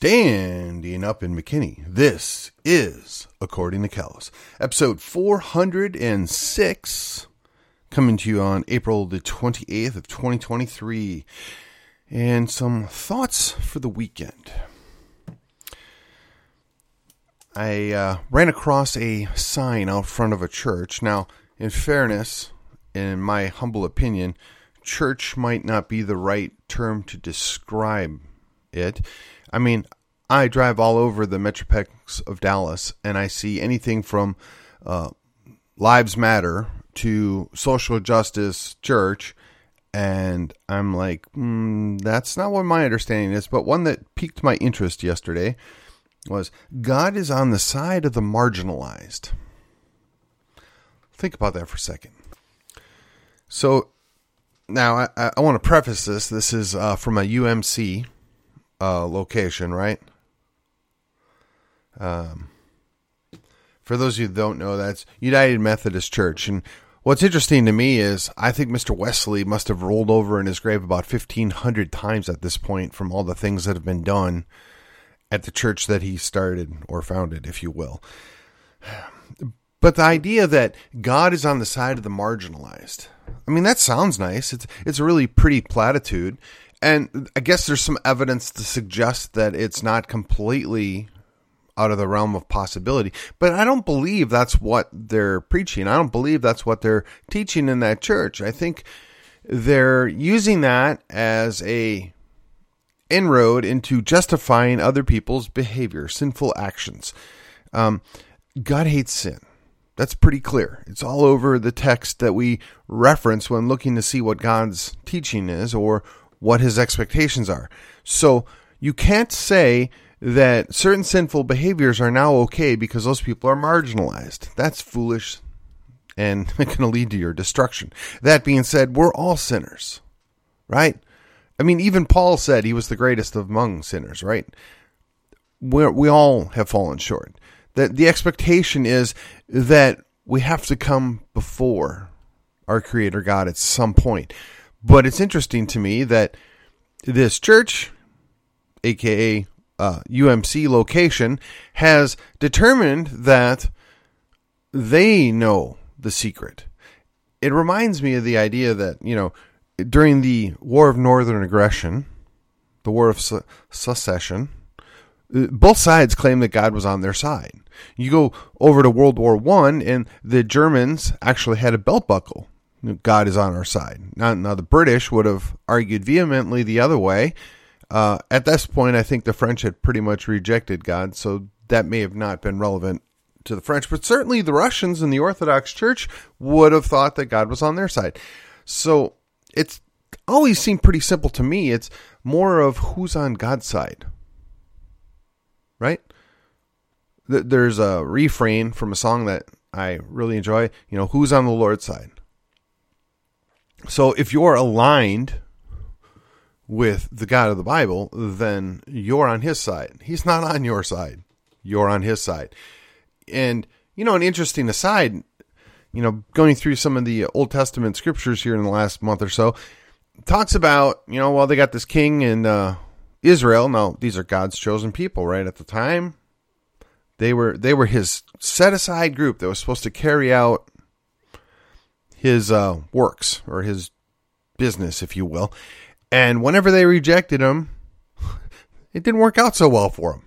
Standing up in McKinney, this is According to Callus, episode 406, coming to you on April the 28th of 2023, and some thoughts for the weekend. I uh, ran across a sign out front of a church. Now, in fairness, in my humble opinion, church might not be the right term to describe it. I mean, I drive all over the Metroplex of Dallas and I see anything from uh, Lives Matter to social justice church. And I'm like, mm, that's not what my understanding is. But one that piqued my interest yesterday was God is on the side of the marginalized. Think about that for a second. So now I, I want to preface this. This is uh, from a UMC uh, location, right? Um, for those of you who don't know, that's United Methodist Church. And what's interesting to me is I think Mr. Wesley must have rolled over in his grave about 1,500 times at this point from all the things that have been done at the church that he started or founded, if you will. But the idea that God is on the side of the marginalized, I mean, that sounds nice. It's, it's a really pretty platitude. And I guess there's some evidence to suggest that it's not completely out of the realm of possibility. But I don't believe that's what they're preaching. I don't believe that's what they're teaching in that church. I think they're using that as a inroad into justifying other people's behavior, sinful actions. Um, God hates sin. That's pretty clear. It's all over the text that we reference when looking to see what God's teaching is or what his expectations are. So you can't say that certain sinful behaviors are now okay because those people are marginalized. That's foolish and it's going to lead to your destruction. That being said, we're all sinners, right? I mean, even Paul said he was the greatest among sinners, right? We're, we all have fallen short. That the expectation is that we have to come before our Creator God at some point. But it's interesting to me that this church, aka uh, UMC location, has determined that they know the secret. It reminds me of the idea that, you know, during the War of Northern Aggression, the War of Su- Secession, uh, both sides claim that God was on their side. You go over to World War One, and the Germans actually had a belt buckle God is on our side. Now, now the British would have argued vehemently the other way. Uh, at this point, I think the French had pretty much rejected God, so that may have not been relevant to the French. But certainly the Russians and the Orthodox Church would have thought that God was on their side. So it's always seemed pretty simple to me. It's more of who's on God's side, right? There's a refrain from a song that I really enjoy. You know, who's on the Lord's side? So if you're aligned with the God of the Bible, then you're on his side. He's not on your side. You're on his side. And, you know, an interesting aside, you know, going through some of the Old Testament scriptures here in the last month or so, talks about, you know, well, they got this king in uh, Israel. Now, these are God's chosen people, right? At the time, they were they were his set aside group that was supposed to carry out his uh, works or his business, if you will. And whenever they rejected him, it didn't work out so well for him.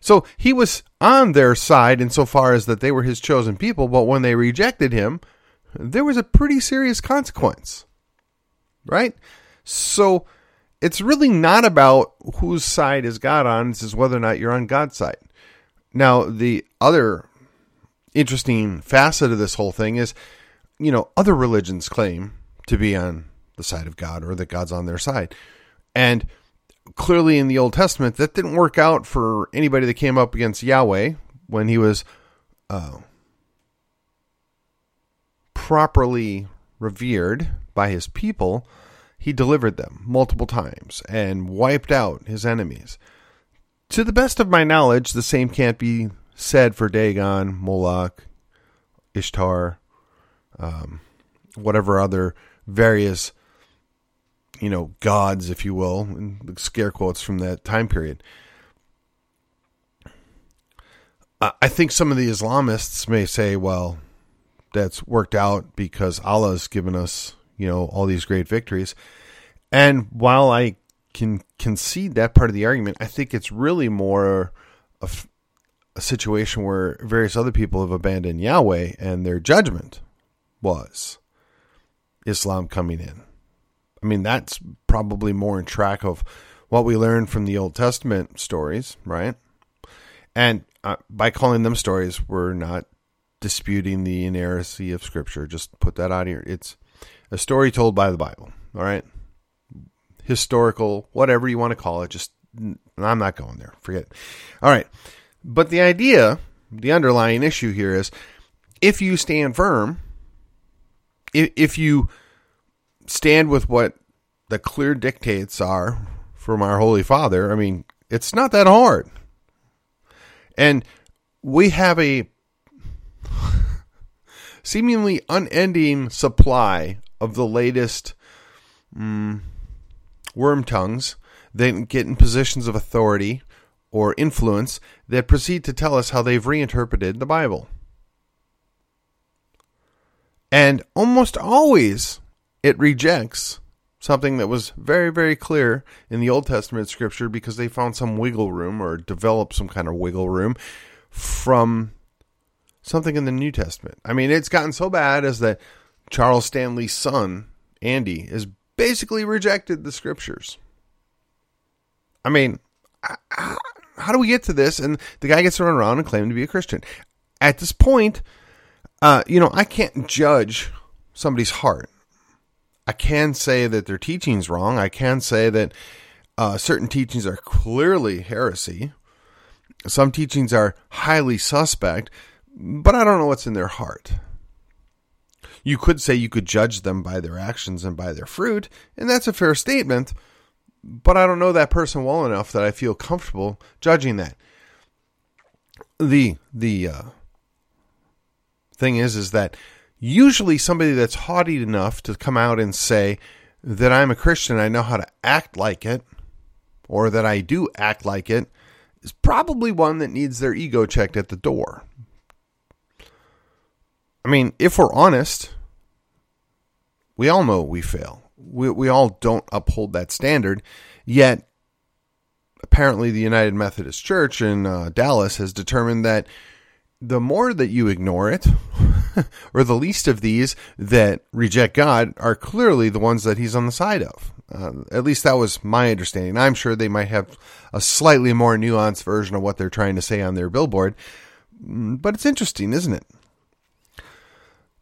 So he was on their side insofar as that they were his chosen people, but when they rejected him, there was a pretty serious consequence. Right? So it's really not about whose side is God on, it's is whether or not you're on God's side. Now, the other interesting facet of this whole thing is you know, other religions claim to be on the side of God or that God's on their side. And clearly in the Old Testament, that didn't work out for anybody that came up against Yahweh when he was uh, properly revered by his people. He delivered them multiple times and wiped out his enemies. To the best of my knowledge, the same can't be said for Dagon, Moloch, Ishtar, um, whatever other various, you know, gods, if you will, scare quotes from that time period. I think some of the Islamists may say, well, that's worked out because Allah's given us, you know, all these great victories. And while I can concede that part of the argument, I think it's really more a, a situation where various other people have abandoned Yahweh and their judgment was Islam coming in. I mean, that's probably more in track of what we learned from the Old Testament stories, right? And uh, by calling them stories, we're not disputing the inerrancy of Scripture. Just put that out here. It's a story told by the Bible, all right? Historical, whatever you want to call it. Just, I'm not going there. Forget it. All right. But the idea, the underlying issue here is if you stand firm, if, you stand with what the clear dictates are from our Holy Father, I mean, it's not that hard. And we have a seemingly unending supply of the latest mm, Wormtongues that get in positions of authority or influence that proceed to tell us how they've reinterpreted the Bible. And almost always it rejects something that was very, very clear in the Old Testament scripture because they found some wiggle room or developed some kind of wiggle room from something in the New Testament. I mean, it's gotten so bad as that Charles Stanley's son, Andy, has basically rejected the scriptures. I mean, how do we get to this? And the guy gets to run around and claim to be a Christian. At this point, uh, you know, I can't judge somebody's heart. I can say that their teaching's wrong. I can say that uh, certain teachings are clearly heresy. Some teachings are highly suspect, but I don't know what's in their heart. You could say you could judge them by their actions and by their fruit, and that's a fair statement, but I don't know that person well enough that I feel comfortable judging that. The the uh, thing is is that usually somebody that's haughty enough to come out and say that I'm a Christian, I know how to act like it, or that I do act like it, is probably one that needs their ego checked at the door. I mean, if we're honest, we all know we fail. We, we all don't uphold that standard. Yet, apparently, the United Methodist Church in uh, Dallas has determined that the more that you ignore it, or the least of these that reject God, are clearly the ones that he's on the side of. Uh, at least that was my understanding. I'm sure they might have a slightly more nuanced version of what they're trying to say on their billboard, mm, but it's interesting, isn't it?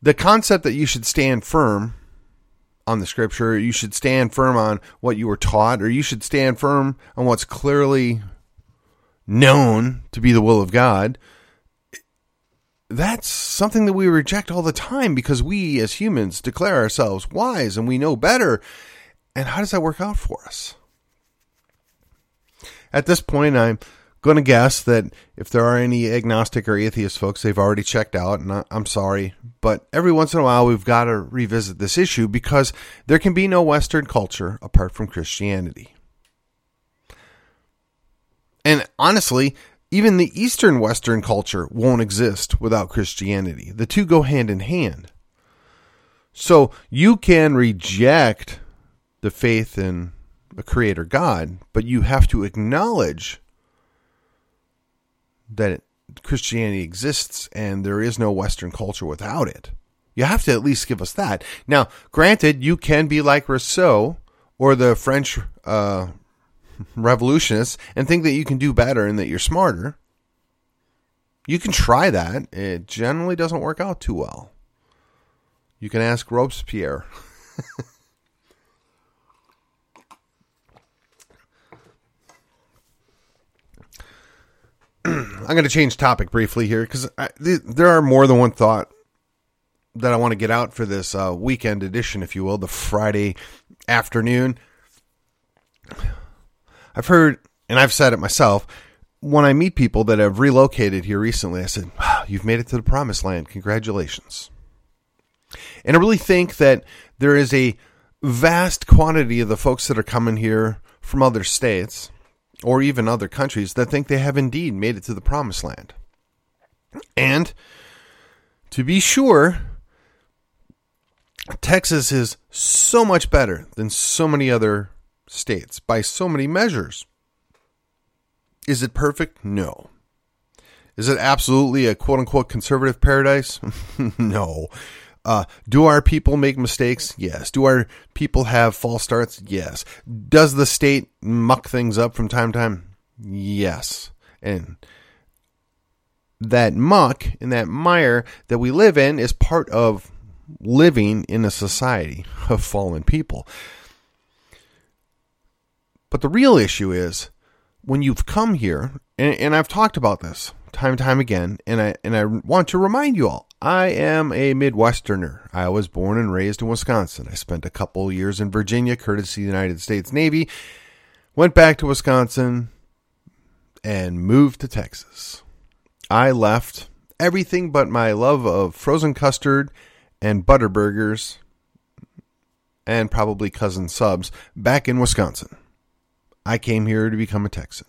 The concept that you should stand firm on the scripture, you should stand firm on what you were taught, or you should stand firm on what's clearly known to be the will of God that's something that we reject all the time because we as humans declare ourselves wise and we know better. And how does that work out for us? At this point, I'm going to guess that if there are any agnostic or atheist folks, they've already checked out, and I'm sorry. But every once in a while, we've got to revisit this issue because there can be no Western culture apart from Christianity. And honestly, even the Eastern Western culture won't exist without Christianity. The two go hand in hand. So you can reject the faith in a creator God, but you have to acknowledge that Christianity exists and there is no Western culture without it. You have to at least give us that. Now, granted, you can be like Rousseau or the French uh, revolutionists and think that you can do better and that you're smarter. You can try that. It generally doesn't work out too well. You can ask Robespierre. I'm going to change topic briefly here because th- there are more than one thought that I want to get out for this uh, weekend edition, if you will, the Friday afternoon. I've heard, and I've said it myself, when I meet people that have relocated here recently, I said, wow, you've made it to the promised land. Congratulations. And I really think that there is a vast quantity of the folks that are coming here from other states or even other countries that think they have indeed made it to the promised land. And to be sure, Texas is so much better than so many other states by so many measures. Is it perfect? No. Is it absolutely a quote unquote conservative paradise? no. Uh, do our people make mistakes? Yes. Do our people have false starts? Yes. Does the state muck things up from time to time? Yes. And that muck and that mire that we live in is part of living in a society of fallen people. But the real issue is when you've come here, and, and, I've talked about this time and time again, and I and I want to remind you all, I am a Midwesterner. I was born and raised in Wisconsin. I spent a couple years in Virginia, courtesy of the United States Navy. Went back to Wisconsin and moved to Texas. I left everything but my love of frozen custard and Butterburgers and probably Cousins Subs back in Wisconsin. I came here to become a Texan.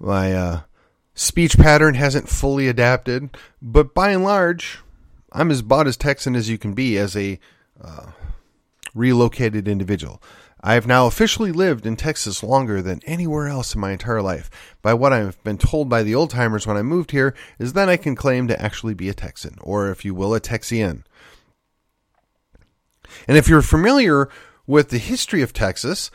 My uh, speech pattern hasn't fully adapted, but by and large, I'm as about as Texan as you can be as a uh, relocated individual. I have now officially lived in Texas longer than anywhere else in my entire life. By what I've been told by the old timers when I moved here is that I can claim to actually be a Texan, or if you will, a Texian. And if you're familiar with the history of Texas,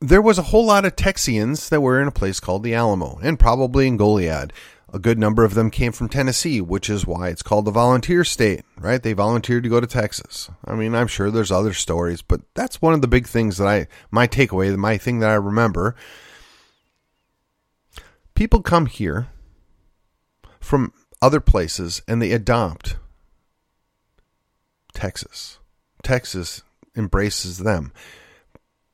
there was a whole lot of Texians that were in a place called the Alamo, and probably in Goliad. A good number of them came from Tennessee, which is why it's called the volunteer state, right? They volunteered to go to Texas. I mean, I'm sure there's other stories, but that's one of the big things that I, my takeaway, my thing that I remember. People come here from other places and they adopt Texas. Texas embraces them.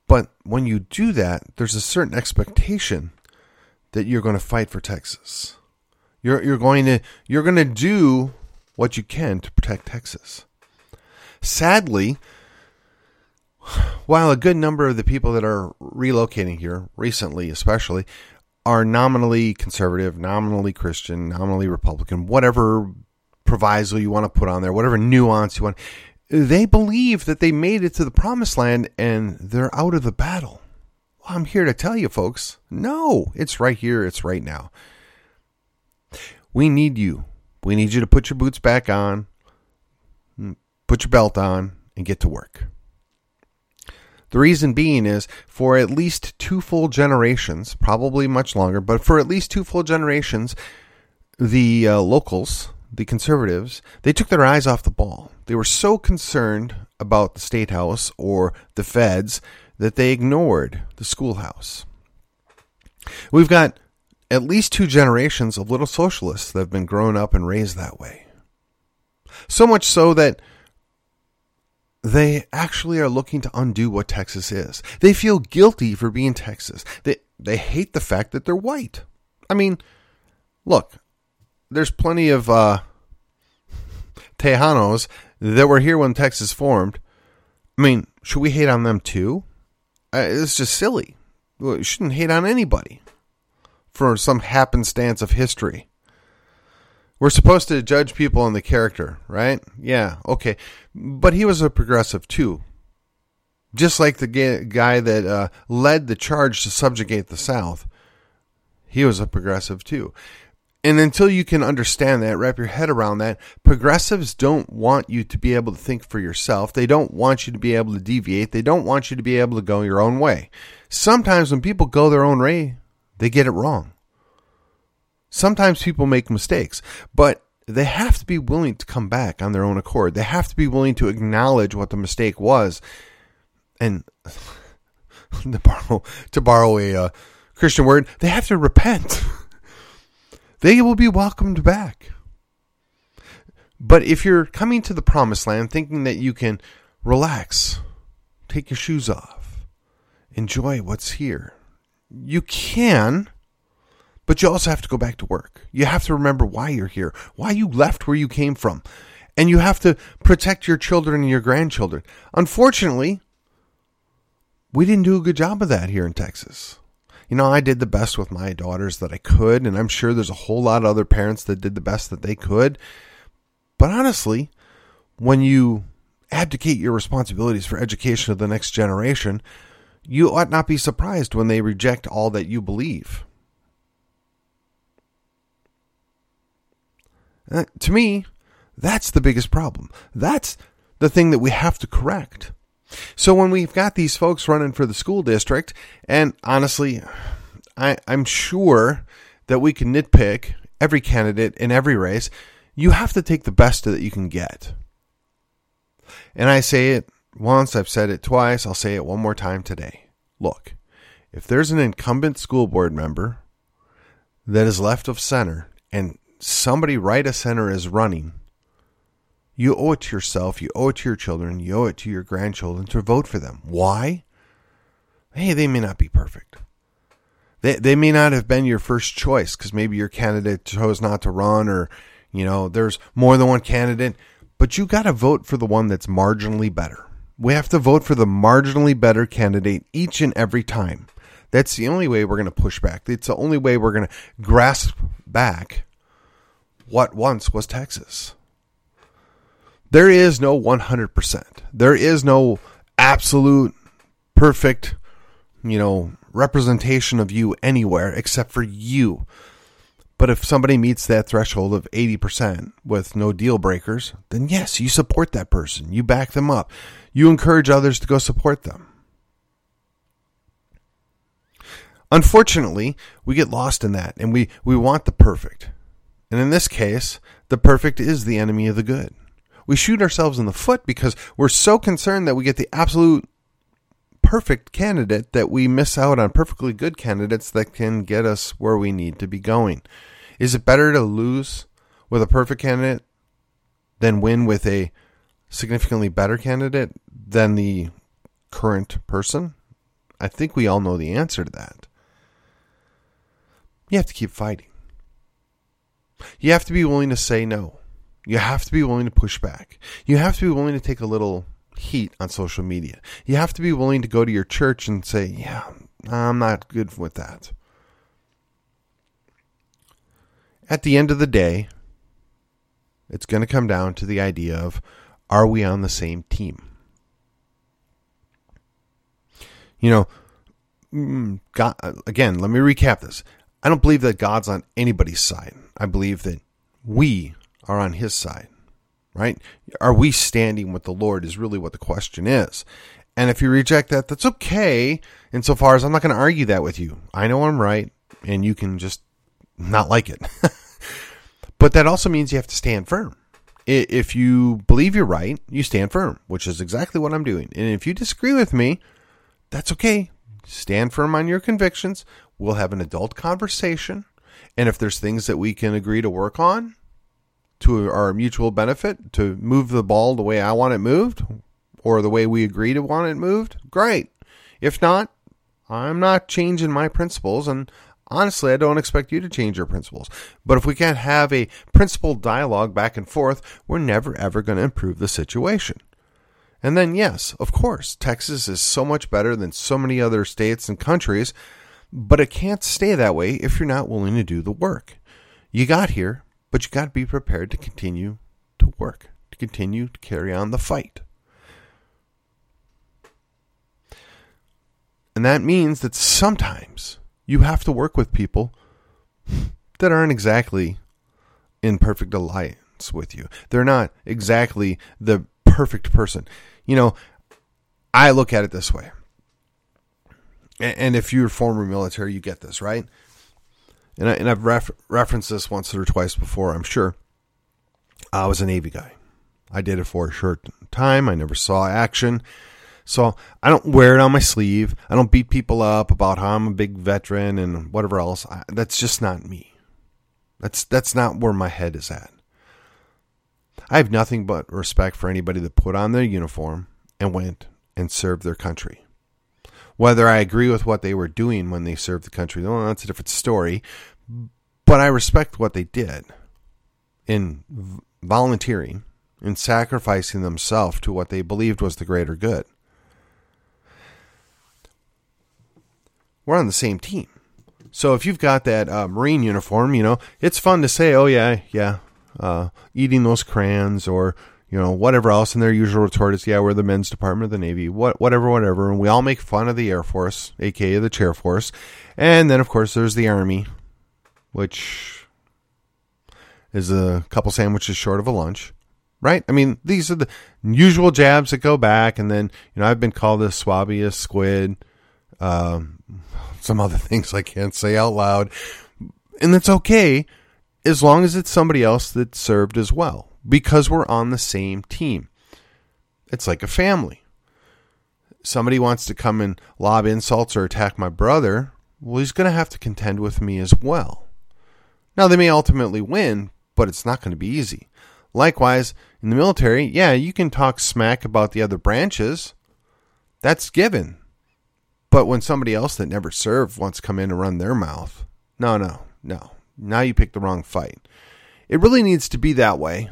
But when you do that, there's a certain expectation that you're going to fight for Texas. You're you're going to you're going to do what you can to protect Texas. Sadly, while a good number of the people that are relocating here recently, especially, are nominally conservative, nominally Christian, nominally Republican, whatever proviso you want to put on there, whatever nuance you want, they believe that they made it to the promised land and they're out of the battle. Well, I'm here to tell you, folks, no, it's right here, it's right now. We need you. We need you to put your boots back on, put your belt on, and get to work. The reason being is for at least two full generations, probably much longer, but for at least two full generations, the uh, locals, the conservatives, they took their eyes off the ball. They were so concerned about the state house or the feds that they ignored the schoolhouse. We've got at least two generations of little socialists that have been grown up and raised that way. So much so that they actually are looking to undo what Texas is. They feel guilty for being Texas. They they hate the fact that they're white. I mean, look, there's plenty of uh, Tejanos that were here when Texas formed. I mean, should we hate on them too? Uh, it's just silly. We shouldn't hate on anybody for some happenstance of history. We're supposed to judge people on the character, right? Yeah, okay. But he was a progressive too. Just like the guy that uh, led the charge to subjugate the South, he was a progressive too. And until you can understand that, wrap your head around that, progressives don't want you to be able to think for yourself. They don't want you to be able to deviate. They don't want you to be able to go your own way. Sometimes when people go their own way, they get it wrong. Sometimes people make mistakes, but they have to be willing to come back on their own accord. They have to be willing to acknowledge what the mistake was, and to borrow to borrow a uh, Christian word, they have to repent. they will be welcomed back. But if you're coming to the promised land thinking that you can relax, take your shoes off, enjoy what's here, you can, but you also have to go back to work. You have to remember why you're here, why you left where you came from. And you have to protect your children and your grandchildren. Unfortunately, we didn't do a good job of that here in Texas. You know, I did the best with my daughters that I could, and I'm sure there's a whole lot of other parents that did the best that they could. But honestly, when you abdicate your responsibilities for education of the next generation, you ought not be surprised when they reject all that you believe. Uh, to me, that's the biggest problem. That's the thing that we have to correct. So when we've got these folks running for the school district, and honestly, I, I'm sure that we can nitpick every candidate in every race. You have to take the best that you can get. And I say it once, I've said it twice, I'll say it one more time today. Look, if there's an incumbent school board member that is left of center and somebody right of center is running, you owe it to yourself, you owe it to your children, you owe it to your grandchildren to vote for them. Why? Hey, they may not be perfect. They, they may not have been your first choice because maybe your candidate chose not to run or, you know, there's more than one candidate, but you got to vote for the one that's marginally better. We have to vote for the marginally better candidate each and every time. That's the only way we're going to push back. It's the only way we're going to grasp back what once was Texas. There is no 100%. There is no absolute perfect, you know, representation of you anywhere except for you. But if somebody meets that threshold of 80% with no deal breakers, then yes, you support that person. You back them up. You encourage others to go support them. Unfortunately, we get lost in that and we, we want the perfect. And in this case, the perfect is the enemy of the good. We shoot ourselves in the foot because we're so concerned that we get the absolute perfect candidate that we miss out on perfectly good candidates that can get us where we need to be going. Is it better to lose with a perfect candidate than win with a significantly better candidate than the current person? I think we all know the answer to that. You have to keep fighting. You have to be willing to say no. You have to be willing to push back. You have to be willing to take a little heat on social media. You have to be willing to go to your church and say, yeah, I'm not good with that. At the end of the day, it's going to come down to the idea of are we on the same team? You know, mm, God, again, let me recap this. I don't believe that God's on anybody's side. I believe that we are on his side right? Are we standing with the Lord is really what the question is. And if you reject that, that's okay, insofar as I'm not going to argue that with you. I know I'm right, and you can just not like it. but that also means you have to stand firm. If you believe you're right, you stand firm, which is exactly what I'm doing. And if you disagree with me, that's okay. Stand firm on your convictions. We'll have an adult conversation. And if there's things that we can agree to work on, to our mutual benefit to move the ball the way I want it moved or the way we agree to want it moved, great. If not, I'm not changing my principles and honestly, I don't expect you to change your principles. But if we can't have a principled dialogue back and forth, we're never ever going to improve the situation. And then, yes, of course, Texas is so much better than so many other states and countries, but it can't stay that way if you're not willing to do the work. You got here but you got to be prepared to continue to work, to continue to carry on the fight. And that means that sometimes you have to work with people that aren't exactly in perfect alliance with you. They're not exactly the perfect person. You know, I look at it this way. And if you're former military, you get this, right? And, I, and I've ref- referenced this once or twice before, I'm sure. I was a Navy guy. I did it for a short time. I never saw action. So I don't wear it on my sleeve. I don't beat people up about how I'm a big veteran and whatever else. I, that's just not me. That's that's not where my head is at. I have nothing but respect for anybody that put on their uniform and went and served their country. Whether I agree with what they were doing when they served the country, well, that's a different story. But I respect what they did in volunteering, in sacrificing themselves to what they believed was the greater good. We're on the same team. So if you've got that uh, Marine uniform, you know, it's fun to say, oh, yeah, yeah, uh, eating those crayons or, you know, whatever else. And their usual retort is, yeah, we're the men's department of the Navy, what, whatever, whatever. And we all make fun of the Air Force, aka the Chair Force. And then, of course, there's the Army, which is a couple sandwiches short of a lunch right? I mean, these are the usual jabs that go back, and then you know I've been called a swabby, a squid, um, some other things I can't say out loud, and that's okay as long as it's somebody else that served as well because we're on the same team. It's like a family. Somebody wants to come and lob insults or attack my brother, well, he's going to have to contend with me as well. Now, they may ultimately win, but it's not going to be easy. Likewise, in the military, yeah, you can talk smack about the other branches. That's given. But when somebody else that never served wants to come in and run their mouth, no, no, no. Now you picked the wrong fight. It really needs to be that way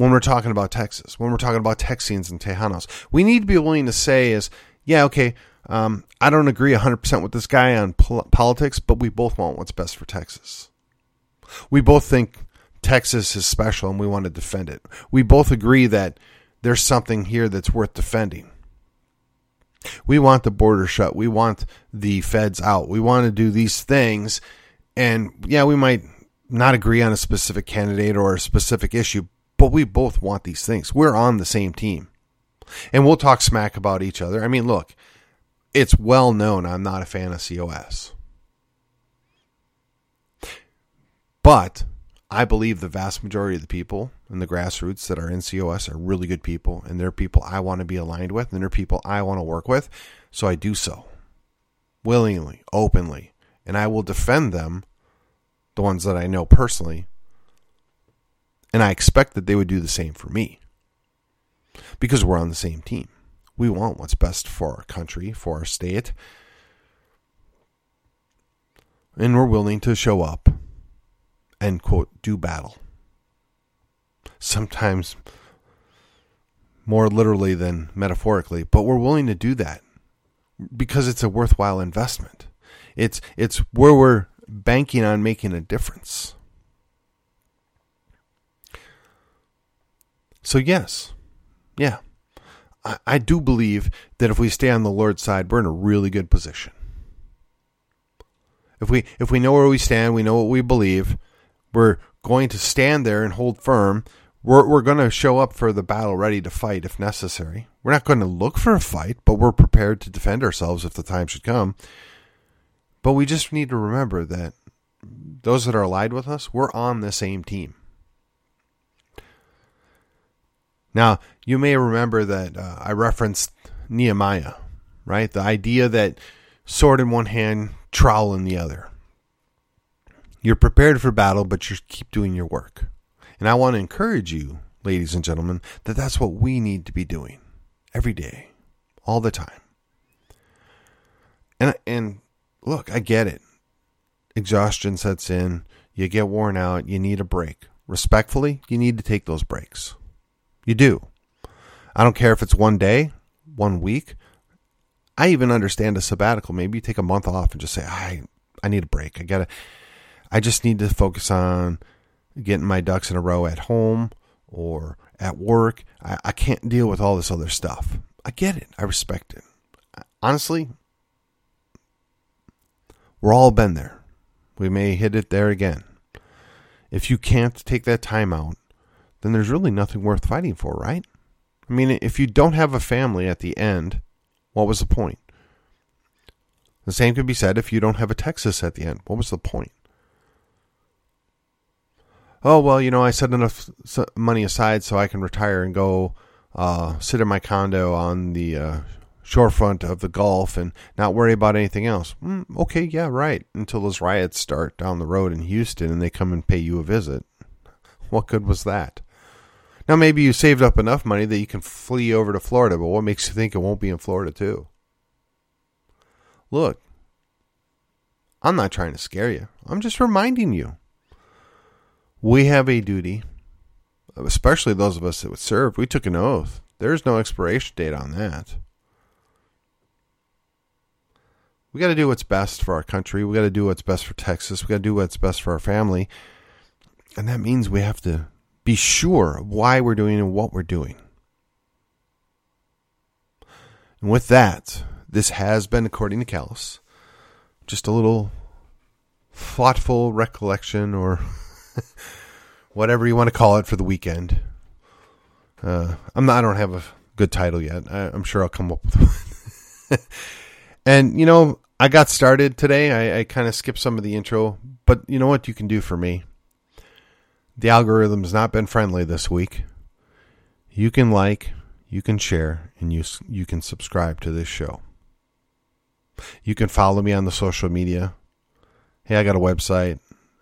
when we're talking about Texas, when we're talking about Texians and Tejanos. We need to be willing to say is, yeah, okay, um, I don't agree 100% with this guy on pol- politics, but we both want what's best for Texas. We both think Texas is special and we want to defend it. We both agree that there's something here that's worth defending. We want the border shut. We want the feds out. We want to do these things. And yeah, we might not agree on a specific candidate or a specific issue, but we both want these things. We're on the same team. And we'll talk smack about each other. I mean, look, it's well known I'm not a fan of COS. But I believe the vast majority of the people in the grassroots that are in COS are really good people, and they're people I want to be aligned with, and they're people I want to work with. So I do so willingly, openly, and I will defend them, the ones that I know personally, and I expect that they would do the same for me because we're on the same team. We want what's best for our country, for our state, and we're willing to show up and quote do battle. Sometimes more literally than metaphorically, but we're willing to do that because it's a worthwhile investment. It's it's where we're banking on making a difference. So yes, yeah, I, I do believe that if we stay on the Lord's side, we're in a really good position. If we if we know where we stand, we know what we believe, we're going to stand there and hold firm. We're, we're going to show up for the battle ready to fight if necessary. We're not going to look for a fight, but we're prepared to defend ourselves if the time should come. But we just need to remember that those that are allied with us, we're on the same team. Now, you may remember that uh, I referenced Nehemiah, right? The idea that sword in one hand, trowel in the other. You're prepared for battle, but you keep doing your work. And I want to encourage you, ladies and gentlemen, that that's what we need to be doing every day, all the time. And and look, I get it. Exhaustion sets in, you get worn out, you need a break. Respectfully, you need to take those breaks. You do. I don't care if it's one day, one week. I even understand a sabbatical. Maybe you take a month off and just say, I I need a break. I gotta I just need to focus on getting my ducks in a row at home or at work. I, I can't deal with all this other stuff. I get it. I respect it. Honestly, we're all been there. We may hit it there again. If you can't take that time out, then there's really nothing worth fighting for, right? I mean, if you don't have a family at the end, what was the point? The same could be said if you don't have a Texas at the end. What was the point? oh well, you know, I set enough money aside so I can retire and go uh, sit in my condo on the uh, shorefront of the Gulf and not worry about anything else. Mm, okay, yeah, right. Until those riots start down the road in Houston and they come and pay you a visit. What good was that? Now maybe you saved up enough money that you can flee over to Florida, but what makes you think it won't be in Florida too? Look, I'm not trying to scare you. I'm just reminding you we have a duty, especially those of us that would serve. We took an oath. There's no expiration date on that. We got to do what's best for our country. We got to do what's best for Texas. We got to do what's best for our family. And that means we have to be sure why we're doing and what we're doing. And with that, this has been According to Callus. Just a little thoughtful recollection or whatever you want to call it for the weekend. Uh, I'm not, I don't have a good title yet. I, am sure I'll come up with one. and, you know, I got started today. I, I kind of skipped some of the intro, but you know what you can do for me? The algorithm's not been friendly this week. You can like, you can share, and you you can subscribe to this show. You can follow me on the social media. Hey, I got a website.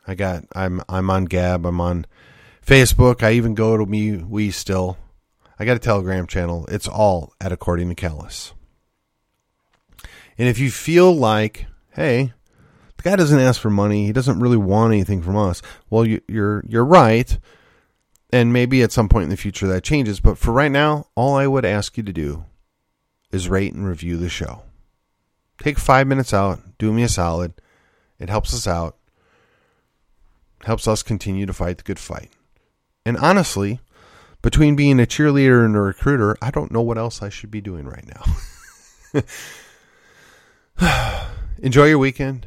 I got I'm I'm on Gab. I'm on Facebook. I even go to MeWe still. I got a Telegram channel. It's all at According to Callus. And if you feel like, hey, the guy doesn't ask for money, he doesn't really want anything from us. Well, you, you're you're right, and maybe at some point in the future that changes. But for right now, all I would ask you to do is rate and review the show. Take five minutes out, do me a solid. It helps us out, helps us continue to fight the good fight. And honestly, between being a cheerleader and a recruiter, I don't know what else I should be doing right now. Enjoy your weekend,